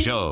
Show.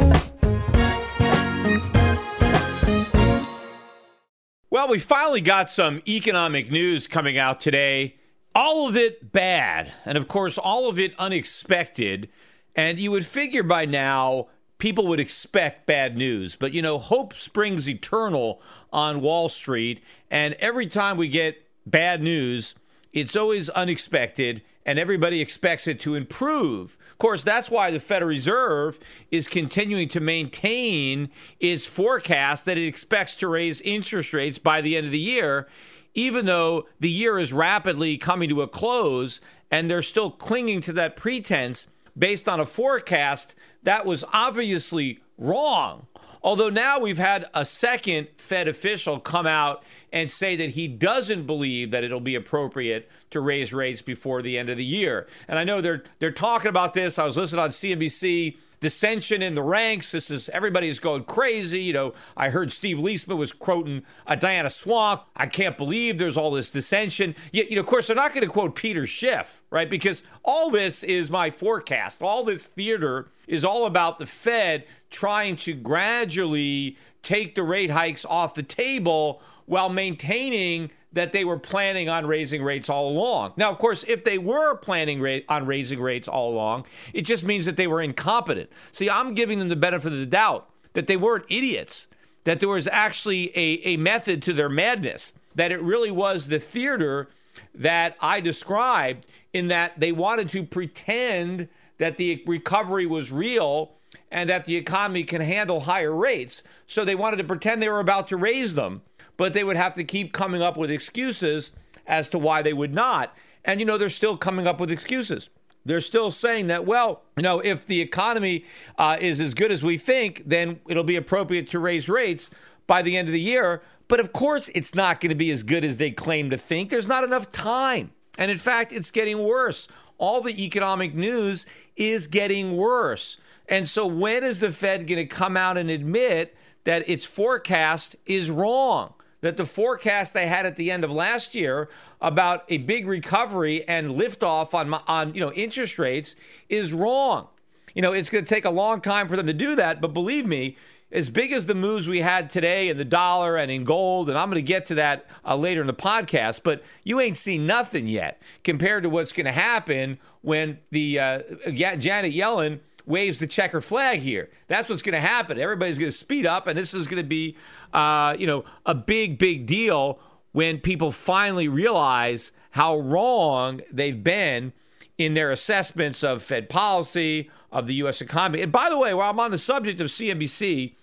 Well, we finally got some economic news coming out today. All of it bad. And of course, all of it unexpected. And you would figure by now people would expect bad news. But you know, hope springs eternal on Wall Street. And every time we get bad news, it's always unexpected and everybody expects it to improve. Of course, that's why the Federal Reserve is continuing to maintain its forecast that it expects to raise interest rates by the end of the year, even though the year is rapidly coming to a close and they're still clinging to that pretense based on a forecast that was obviously wrong. Although now we've had a second Fed official come out and say that he doesn't believe that it'll be appropriate to raise rates before the end of the year. And I know they're they're talking about this. I was listening on CNBC dissension in the ranks. This is everybody is going crazy. You know, I heard Steve Liesman was quoting a Diana Swonk. I can't believe there's all this dissension. Yet, you know, of course, they're not going to quote Peter Schiff, right? Because all this is my forecast. All this theater is all about the Fed trying to gradually take the rate hikes off the table while maintaining that they were planning on raising rates all along. Now, of course, if they were planning ra- on raising rates all along, it just means that they were incompetent. See, I'm giving them the benefit of the doubt that they weren't idiots, that there was actually a, a method to their madness, that it really was the theater that I described in that they wanted to pretend that the recovery was real and that the economy can handle higher rates. So they wanted to pretend they were about to raise them but they would have to keep coming up with excuses as to why they would not. And, you know, they're still coming up with excuses. They're still saying that, well, you know, if the economy uh, is as good as we think, then it'll be appropriate to raise rates by the end of the year. But of course, it's not going to be as good as they claim to think. There's not enough time. And in fact, it's getting worse. All the economic news is getting worse. And so, when is the Fed going to come out and admit that its forecast is wrong? That the forecast they had at the end of last year about a big recovery and liftoff on on you know interest rates is wrong. You know, it's going to take a long time for them to do that, but believe me, as big as the moves we had today in the dollar and in gold, and I'm going to get to that uh, later in the podcast, but you ain't seen nothing yet compared to what's going to happen when the uh, Janet Yellen waves the checker flag here. That's what's going to happen. Everybody's going to speed up, and this is going to be, uh, you know, a big, big deal when people finally realize how wrong they've been in their assessments of Fed policy, of the U.S. economy. And by the way, while I'm on the subject of CNBC,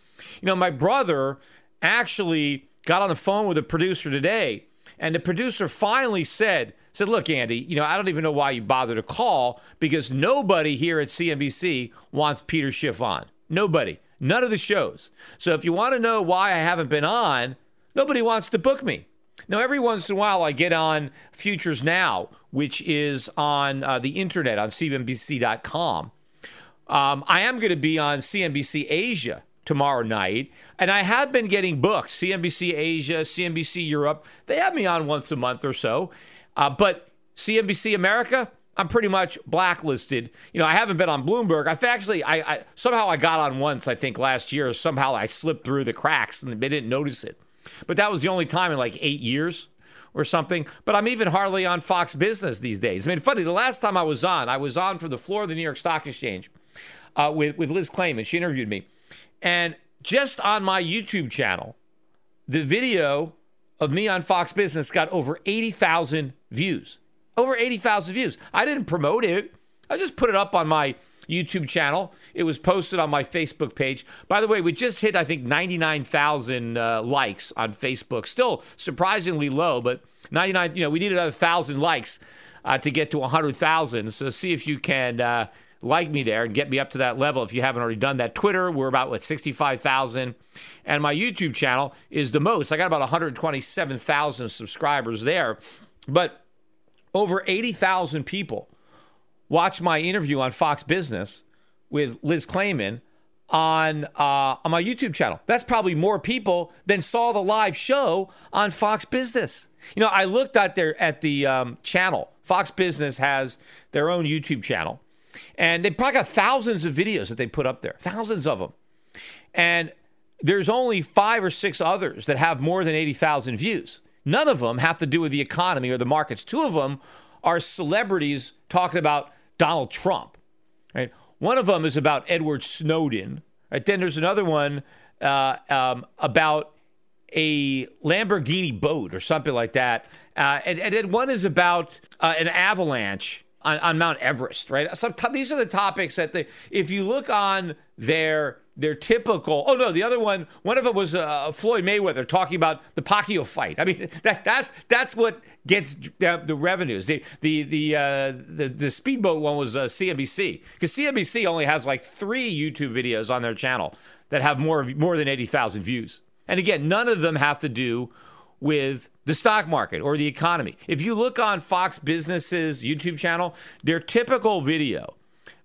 you know, my brother actually got on the phone with a producer today, and the producer finally said, said, Look, Andy, you know, I don't even know why you bother to call because nobody here at CNBC wants Peter Schiff on. Nobody. None of the shows. So if you want to know why I haven't been on, nobody wants to book me. Now, every once in a while, I get on Futures Now, which is on uh, the internet on CNBC.com. Um, I am going to be on CNBC Asia tomorrow night, and I have been getting booked. CNBC Asia, CNBC Europe, they have me on once a month or so. Uh, but CNBC America, I'm pretty much blacklisted. You know, I haven't been on Bloomberg. I've actually, I, I somehow I got on once, I think last year. Somehow I slipped through the cracks and they didn't notice it. But that was the only time in like eight years or something. But I'm even hardly on Fox Business these days. I mean, funny, the last time I was on, I was on for the floor of the New York Stock Exchange uh, with, with Liz Claman. She interviewed me. And just on my YouTube channel, the video of me on Fox Business got over 80,000 views. Over 80,000 views. I didn't promote it. I just put it up on my YouTube channel. It was posted on my Facebook page. By the way, we just hit, I think, 99,000 uh, likes on Facebook. Still surprisingly low, but 99, you know, we need another 1,000 likes uh, to get to 100,000. So see if you can uh, like me there and get me up to that level if you haven't already done that. Twitter, we're about, what, 65,000. And my YouTube channel is the most. I got about 127,000 subscribers there. But over 80,000 people watch my interview on Fox Business with Liz Claman on uh, on my YouTube channel. That's probably more people than saw the live show on Fox Business. You know, I looked at their at the um, channel. Fox Business has their own YouTube channel, and they probably got thousands of videos that they put up there, thousands of them. And there's only five or six others that have more than eighty thousand views. None of them have to do with the economy or the markets. Two of them are celebrities talking about Donald Trump. Right? One of them is about Edward Snowden. Right? Then there's another one uh, um, about a Lamborghini boat or something like that. Uh, and, and, then one is about uh, an avalanche on, on, Mount Everest, right? So t- these are the topics that they, if you look on their their typical. Oh no, the other one, one of them was uh, Floyd Mayweather talking about the Pacquiao fight. I mean, that that's that's what gets the, the revenues. The the the, uh, the the speedboat one was uh, CNBC because CNBC only has like three YouTube videos on their channel that have more more than eighty thousand views. And again, none of them have to do with the stock market or the economy. If you look on Fox Business's YouTube channel, their typical video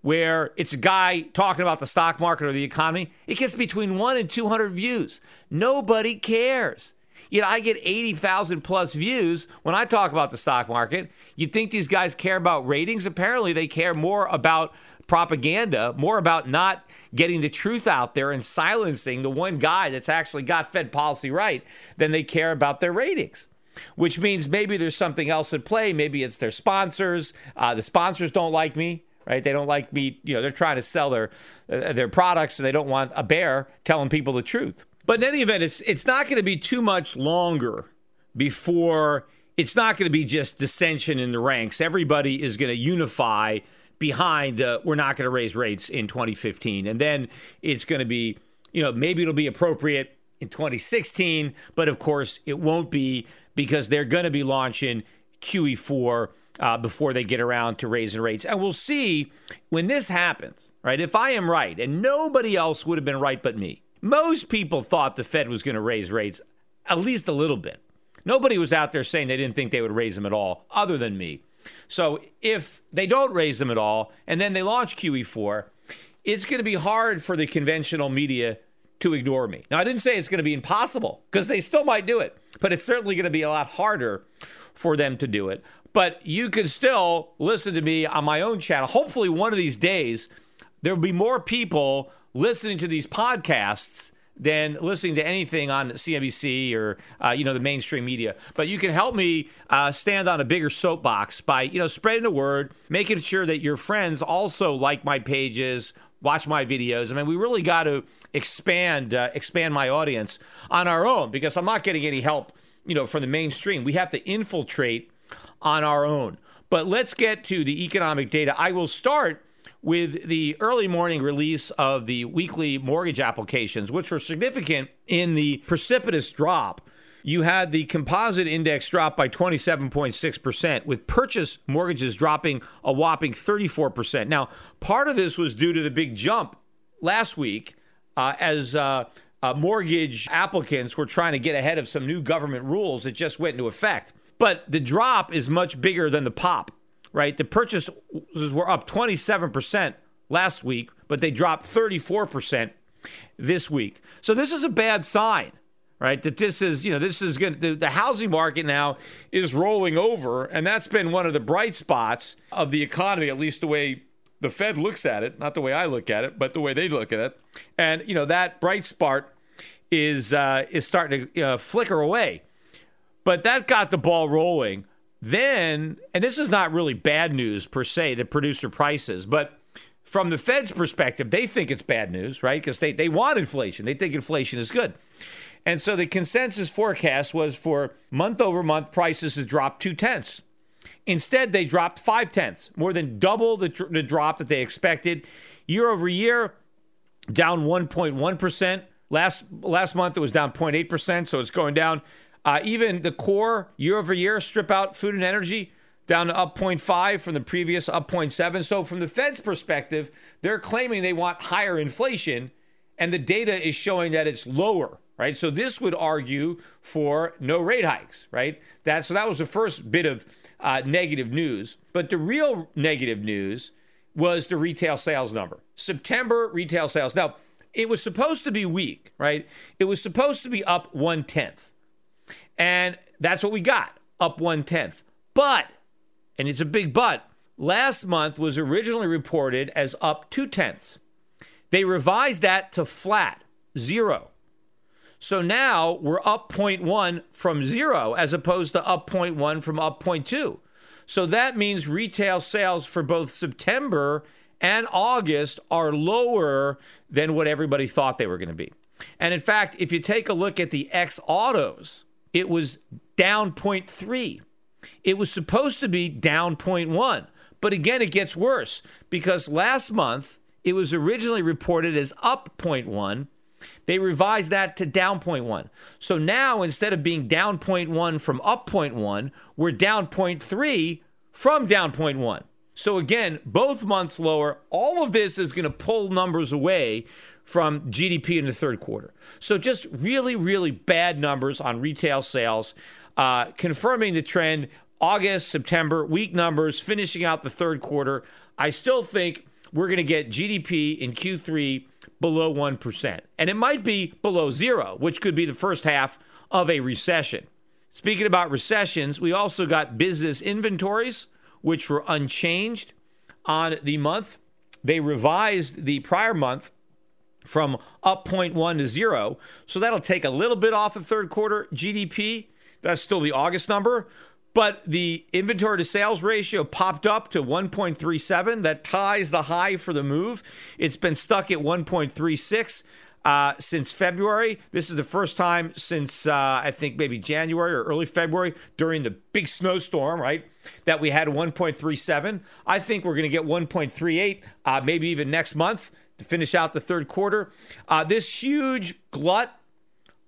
where it's a guy talking about the stock market or the economy, it gets between one and 200 views. Nobody cares. Know, I get 80,000 plus views when I talk about the stock market. You'd think these guys care about ratings. Apparently, they care more about propaganda, more about not getting the truth out there and silencing the one guy that's actually got Fed policy right than they care about their ratings which means maybe there's something else at play. Maybe it's their sponsors. Uh, the sponsors don't like me right? They don't like me, you know, they're trying to sell their uh, their products and they don't want a bear telling people the truth. But in any event, it's it's not going to be too much longer before it's not going to be just dissension in the ranks. Everybody is going to unify behind uh, we're not going to raise rates in 2015 and then it's going to be, you know, maybe it'll be appropriate in 2016, but of course it won't be because they're going to be launching QE4 uh, before they get around to raising rates. And we'll see when this happens, right? If I am right, and nobody else would have been right but me. Most people thought the Fed was going to raise rates at least a little bit. Nobody was out there saying they didn't think they would raise them at all, other than me. So if they don't raise them at all, and then they launch QE4, it's going to be hard for the conventional media to ignore me. Now, I didn't say it's going to be impossible because they still might do it, but it's certainly going to be a lot harder for them to do it. But you can still listen to me on my own channel. Hopefully, one of these days, there will be more people listening to these podcasts than listening to anything on CNBC or uh, you know the mainstream media. But you can help me uh, stand on a bigger soapbox by you know spreading the word, making sure that your friends also like my pages, watch my videos. I mean, we really got to expand uh, expand my audience on our own because I'm not getting any help you know from the mainstream. We have to infiltrate on our own. But let's get to the economic data. I will start with the early morning release of the weekly mortgage applications, which were significant in the precipitous drop. You had the composite index drop by 27.6%, with purchase mortgages dropping a whopping 34%. Now, part of this was due to the big jump last week uh, as uh, uh, mortgage applicants were trying to get ahead of some new government rules that just went into effect. But the drop is much bigger than the pop, right? The purchases were up 27% last week, but they dropped 34% this week. So this is a bad sign, right? That this is, you know, this is going to, the housing market now is rolling over. And that's been one of the bright spots of the economy, at least the way the Fed looks at it, not the way I look at it, but the way they look at it. And, you know, that bright spot is, uh, is starting to uh, flicker away. But that got the ball rolling. Then, and this is not really bad news per se to producer prices, but from the Fed's perspective, they think it's bad news, right? Because they, they want inflation. They think inflation is good. And so the consensus forecast was for month over month prices to drop two tenths. Instead, they dropped five tenths, more than double the, the drop that they expected. Year over year, down 1.1%. Last, last month, it was down 0.8%, so it's going down. Uh, even the core year over year, strip out food and energy, down to up 0.5 from the previous up 0.7. So, from the Fed's perspective, they're claiming they want higher inflation, and the data is showing that it's lower, right? So, this would argue for no rate hikes, right? That, so, that was the first bit of uh, negative news. But the real negative news was the retail sales number. September retail sales. Now, it was supposed to be weak, right? It was supposed to be up one tenth. And that's what we got, up one tenth. But and it's a big but, last month was originally reported as up two tenths. They revised that to flat, zero. So now we're up 0.1 from zero as opposed to up 0.1 from up 0.2. So that means retail sales for both September and August are lower than what everybody thought they were going to be. And in fact, if you take a look at the X autos, it was down 0.3. It was supposed to be down 0.1. But again, it gets worse because last month it was originally reported as up 0.1. They revised that to down 0.1. So now instead of being down 0.1 from up 0.1, we're down 0.3 from down 0.1. So again, both months lower. All of this is going to pull numbers away from GDP in the third quarter. So just really, really bad numbers on retail sales uh, confirming the trend. August, September, weak numbers, finishing out the third quarter. I still think we're going to get GDP in Q3 below 1%. And it might be below zero, which could be the first half of a recession. Speaking about recessions, we also got business inventories, which were unchanged on the month. They revised the prior month from up 0.1 to zero. So that'll take a little bit off the third quarter GDP. That's still the August number. But the inventory to sales ratio popped up to 1.37. That ties the high for the move. It's been stuck at 1.36 uh, since February. This is the first time since uh, I think maybe January or early February during the big snowstorm, right? That we had 1.37. I think we're going to get 1.38, uh, maybe even next month to finish out the third quarter. Uh, this huge glut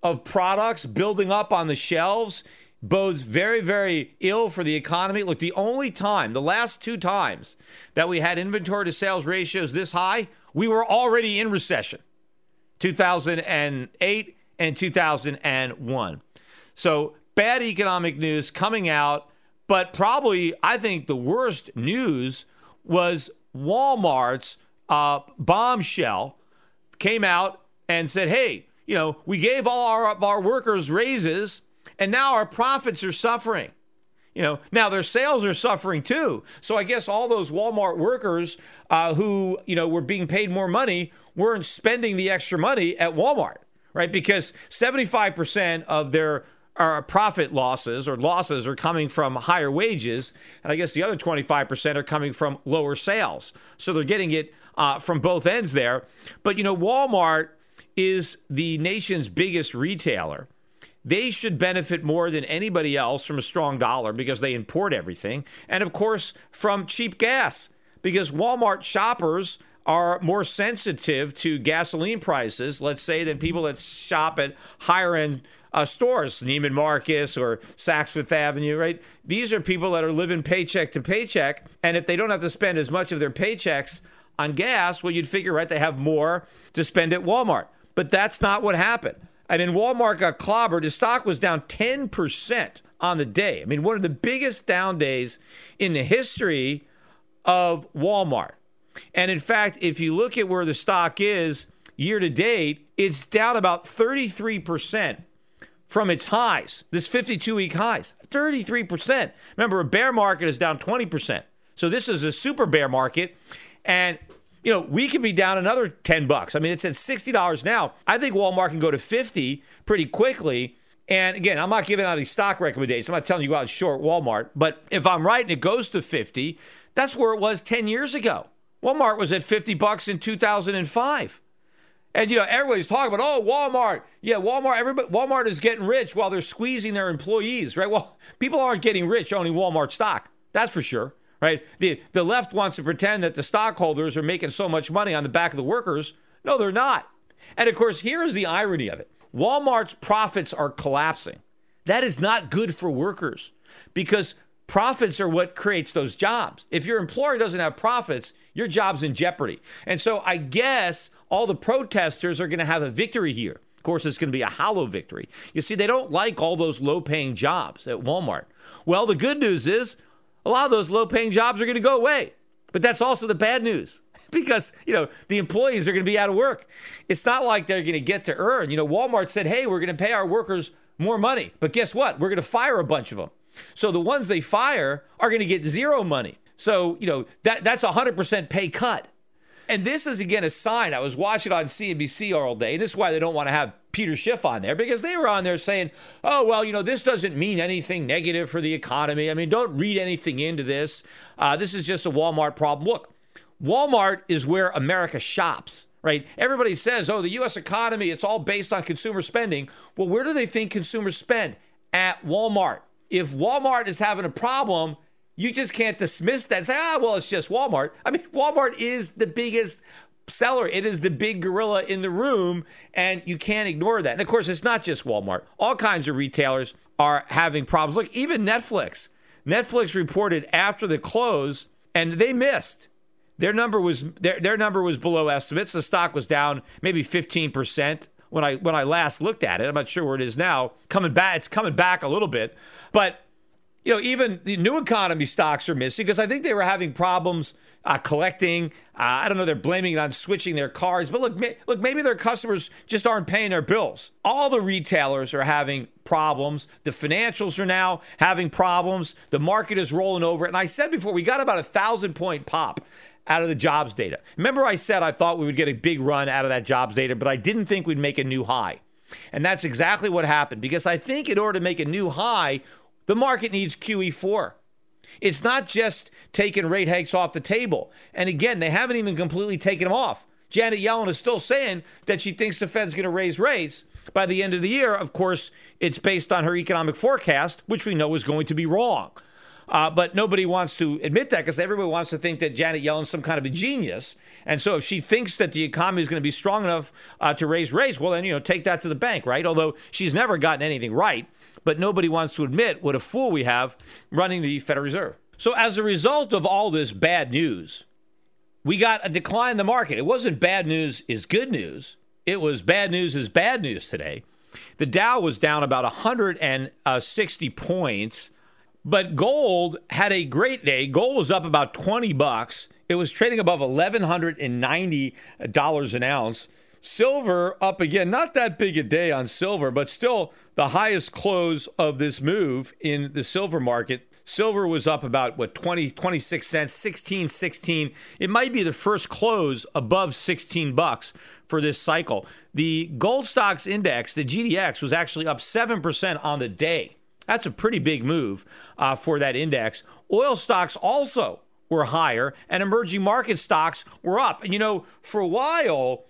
of products building up on the shelves bodes very, very ill for the economy. Look, the only time, the last two times that we had inventory to sales ratios this high, we were already in recession 2008 and 2001. So bad economic news coming out, but probably, I think the worst news was Walmart's uh, bombshell came out and said, hey, you know, we gave all our, our workers raises, and now our profits are suffering. You know, now their sales are suffering too. So I guess all those Walmart workers uh, who, you know, were being paid more money weren't spending the extra money at Walmart, right? Because 75% of their uh, profit losses or losses are coming from higher wages. And I guess the other 25% are coming from lower sales. So they're getting it uh, from both ends there. But, you know, Walmart is the nation's biggest retailer. They should benefit more than anybody else from a strong dollar because they import everything. And of course, from cheap gas, because Walmart shoppers are more sensitive to gasoline prices, let's say, than people that shop at higher end uh, stores, Neiman Marcus or Saks Fifth Avenue, right? These are people that are living paycheck to paycheck. And if they don't have to spend as much of their paychecks on gas, well, you'd figure, right, they have more to spend at Walmart. But that's not what happened. I mean, Walmart got clobbered. The stock was down 10% on the day. I mean, one of the biggest down days in the history of Walmart. And in fact, if you look at where the stock is year to date, it's down about 33% from its highs, this 52 week highs. 33%. Remember, a bear market is down 20%. So this is a super bear market. And you know, we could be down another 10 bucks. I mean, it's at $60 now. I think Walmart can go to 50 pretty quickly. And again, I'm not giving out any stock recommendations. I'm not telling you go out short Walmart. But if I'm right and it goes to 50, that's where it was 10 years ago. Walmart was at 50 bucks in 2005. And you know, everybody's talking about, oh, Walmart. Yeah, Walmart, everybody Walmart is getting rich while they're squeezing their employees, right? Well, people aren't getting rich owning Walmart stock. That's for sure right? The, the left wants to pretend that the stockholders are making so much money on the back of the workers. No, they're not. And of course, here's the irony of it Walmart's profits are collapsing. That is not good for workers because profits are what creates those jobs. If your employer doesn't have profits, your job's in jeopardy. And so I guess all the protesters are going to have a victory here. Of course, it's going to be a hollow victory. You see, they don't like all those low paying jobs at Walmart. Well, the good news is a lot of those low paying jobs are going to go away. But that's also the bad news because, you know, the employees are going to be out of work. It's not like they're going to get to earn. You know, Walmart said, hey, we're going to pay our workers more money. But guess what? We're going to fire a bunch of them. So the ones they fire are going to get zero money. So, you know, that, that's a 100% pay cut. And this is, again, a sign. I was watching on CNBC all day. And this is why they don't want to have Peter Schiff on there because they were on there saying, oh, well, you know, this doesn't mean anything negative for the economy. I mean, don't read anything into this. Uh, this is just a Walmart problem. Look, Walmart is where America shops, right? Everybody says, oh, the U.S. economy, it's all based on consumer spending. Well, where do they think consumers spend? At Walmart. If Walmart is having a problem, you just can't dismiss that. Say, ah, well, it's just Walmart. I mean, Walmart is the biggest seller. It is the big gorilla in the room, and you can't ignore that. And of course, it's not just Walmart. All kinds of retailers are having problems. Look, even Netflix. Netflix reported after the close, and they missed. Their number was their, their number was below estimates. The stock was down maybe 15% when I when I last looked at it. I'm not sure where it is now. Coming back, it's coming back a little bit. But you know, even the new economy stocks are missing because I think they were having problems uh, collecting. Uh, I don't know. They're blaming it on switching their cards, but look, may, look, maybe their customers just aren't paying their bills. All the retailers are having problems. The financials are now having problems. The market is rolling over. And I said before, we got about a thousand point pop out of the jobs data. Remember, I said I thought we would get a big run out of that jobs data, but I didn't think we'd make a new high. And that's exactly what happened because I think in order to make a new high, the market needs QE4. It's not just taking rate hikes off the table. And again, they haven't even completely taken them off. Janet Yellen is still saying that she thinks the Fed's going to raise rates by the end of the year. Of course, it's based on her economic forecast, which we know is going to be wrong. Uh, but nobody wants to admit that because everybody wants to think that Janet Yellen's some kind of a genius. And so if she thinks that the economy is going to be strong enough uh, to raise rates, well, then, you know, take that to the bank, right? Although she's never gotten anything right but nobody wants to admit what a fool we have running the Federal Reserve. So, as a result of all this bad news, we got a decline in the market. It wasn't bad news is good news, it was bad news is bad news today. The Dow was down about 160 points, but gold had a great day. Gold was up about 20 bucks. It was trading above $1,190 an ounce. Silver up again, not that big a day on silver, but still the highest close of this move in the silver market. Silver was up about what 20 26 cents, 16 16. It might be the first close above 16 bucks for this cycle. The gold stocks index, the GDX was actually up 7% on the day. That's a pretty big move uh, for that index. Oil stocks also were higher and emerging market stocks were up. And you know, for a while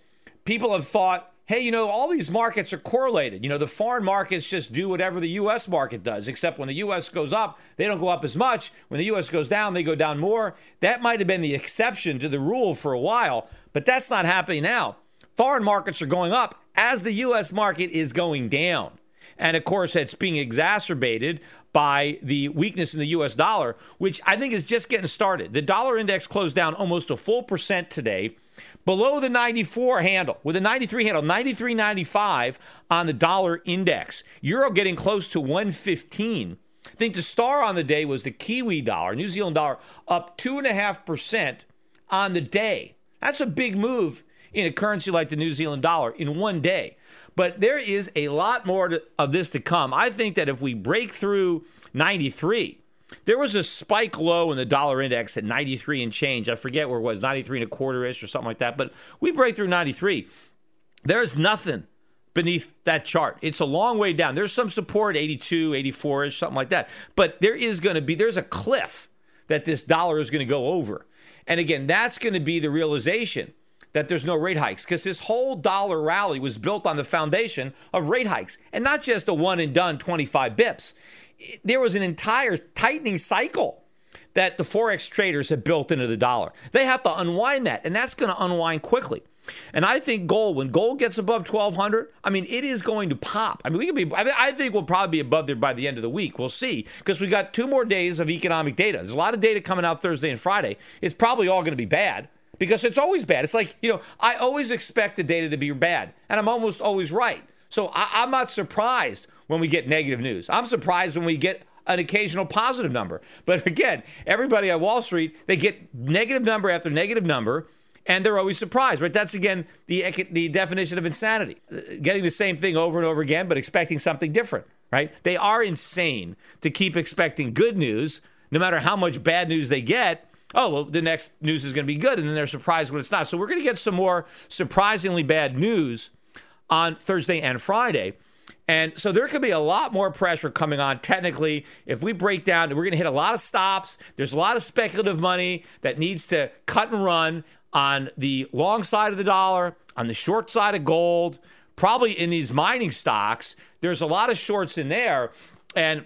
people have thought, hey, you know, all these markets are correlated. You know, the foreign markets just do whatever the U.S. market does, except when the U.S. goes up, they don't go up as much. When the U.S. goes down, they go down more. That might have been the exception to the rule for a while, but that's not happening now. Foreign markets are going up as the U.S. market is going down. And of course, it's being exacerbated by the weakness in the US dollar, which I think is just getting started. The dollar index closed down almost a full percent today, below the 94 handle, with a 93 handle, 93.95 on the dollar index. Euro getting close to 115. I think the star on the day was the Kiwi dollar, New Zealand dollar, up 2.5% on the day. That's a big move in a currency like the New Zealand dollar in one day. But there is a lot more to, of this to come. I think that if we break through 93, there was a spike low in the dollar index at 93 and change. I forget where it was, 93 and a quarter ish or something like that. But we break through 93. There's nothing beneath that chart. It's a long way down. There's some support, 82, 84 ish, something like that. But there is going to be, there's a cliff that this dollar is going to go over. And again, that's going to be the realization that there's no rate hikes because this whole dollar rally was built on the foundation of rate hikes and not just a one and done 25 bips. There was an entire tightening cycle that the Forex traders have built into the dollar. They have to unwind that, and that's going to unwind quickly. And I think gold, when gold gets above 1200, I mean, it is going to pop. I mean, we could be, I think we'll probably be above there by the end of the week. We'll see because we got two more days of economic data. There's a lot of data coming out Thursday and Friday. It's probably all going to be bad because it's always bad. It's like, you know, I always expect the data to be bad, and I'm almost always right. So I, am not surprised when we get negative news. I'm surprised when we get an occasional positive number. But again, everybody at Wall Street, they get negative number after negative number. And they're always surprised, right? That's again the the definition of insanity: uh, getting the same thing over and over again, but expecting something different, right? They are insane to keep expecting good news, no matter how much bad news they get oh, well, the next news is going to be good. And then they're surprised when it's not. So we're going to get some more surprisingly bad news on Thursday and Friday. And so there could be a lot more pressure coming on technically. If we break down, we're going to hit a lot of stops. There's a lot of speculative money that needs to cut and run on the long side of the dollar, on the short side of gold, probably in these mining stocks. There's a lot of shorts in there. And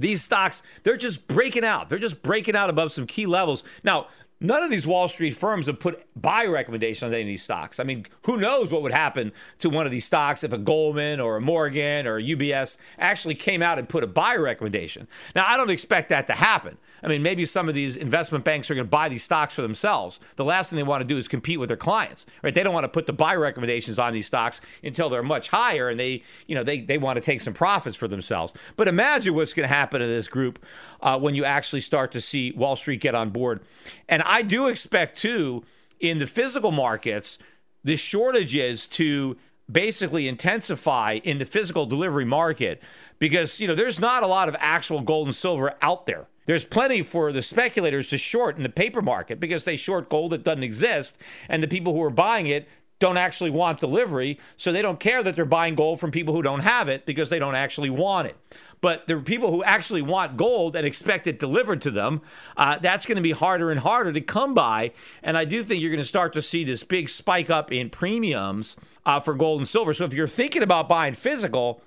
these stocks, they're just breaking out. They're just breaking out above some key levels. Now, None of these Wall Street firms have put buy recommendations on any of these stocks. I mean, who knows what would happen to one of these stocks if a Goldman or a Morgan or a UBS actually came out and put a buy recommendation. Now, I don't expect that to happen. I mean, maybe some of these investment banks are going to buy these stocks for themselves. The last thing they want to do is compete with their clients, right? They don't want to put the buy recommendations on these stocks until they're much higher and they, you know, they, they want to take some profits for themselves. But imagine what's going to happen to this group uh, when you actually start to see Wall Street get on board. And I do expect, too, in the physical markets, the shortages to basically intensify in the physical delivery market because, you know, there's not a lot of actual gold and silver out there. There's plenty for the speculators to short in the paper market because they short gold that doesn't exist, and the people who are buying it don't actually want delivery, so they don't care that they're buying gold from people who don't have it because they don't actually want it. But there are people who actually want gold and expect it delivered to them. Uh, that's going to be harder and harder to come by. And I do think you're going to start to see this big spike up in premiums uh, for gold and silver. So if you're thinking about buying physical,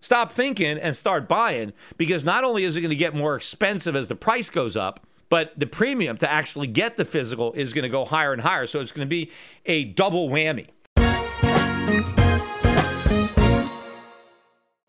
stop thinking and start buying because not only is it going to get more expensive as the price goes up, but the premium to actually get the physical is going to go higher and higher. So it's going to be a double whammy.